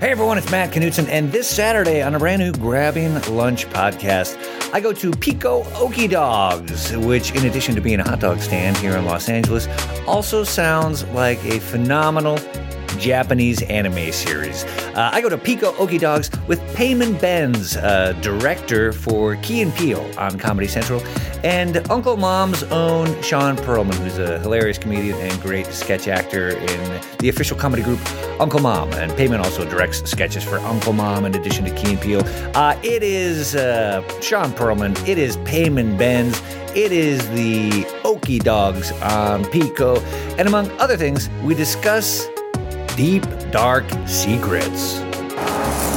Hey everyone, it's Matt Knutson, and this Saturday on a brand new Grabbing Lunch podcast, I go to Pico Okie Dogs, which, in addition to being a hot dog stand here in Los Angeles, also sounds like a phenomenal Japanese anime series. Uh, I go to Pico Okie Dogs with Payman Benz, uh, director for Key and Peele on Comedy Central, and Uncle Mom's own Shawn Pearlman, who's a hilarious comedian and great sketch actor in the official comedy group Uncle Mom. And Payman also directs sketches for Uncle Mom in addition to Key and Peele. Uh, it is uh, Shawn Pearlman, it is Payman Benz. It is the Okie Dogs on Pico. And among other things, we discuss deep, dark secrets.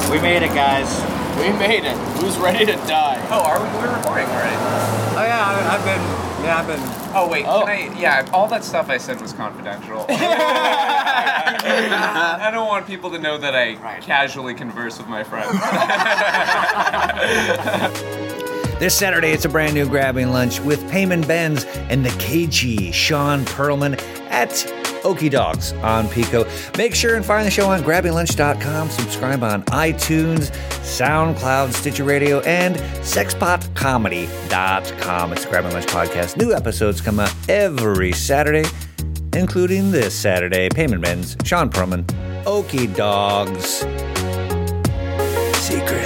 We made it, guys. We made it. Who's ready to die? Oh, are we? We're recording already. Oh yeah, I, I've been. Yeah, I've been. Oh wait, Oh. can I? Yeah, all that stuff I said was confidential. I don't want people to know that I casually converse with my friends. This Saturday, it's a brand new grabbing lunch with Payman Benz and the KG Shawn Pearlman at Okie Dogs on Pico. Make sure and find the show on grabbinglunch.com. Subscribe on iTunes, SoundCloud, Stitcher Radio, and sexpotcomedy.com. It's Grabbing Lunch podcast. New episodes come out every Saturday, including this Saturday. Payman Benz, Shawn Pearlman, Okie Dogs, Secrets.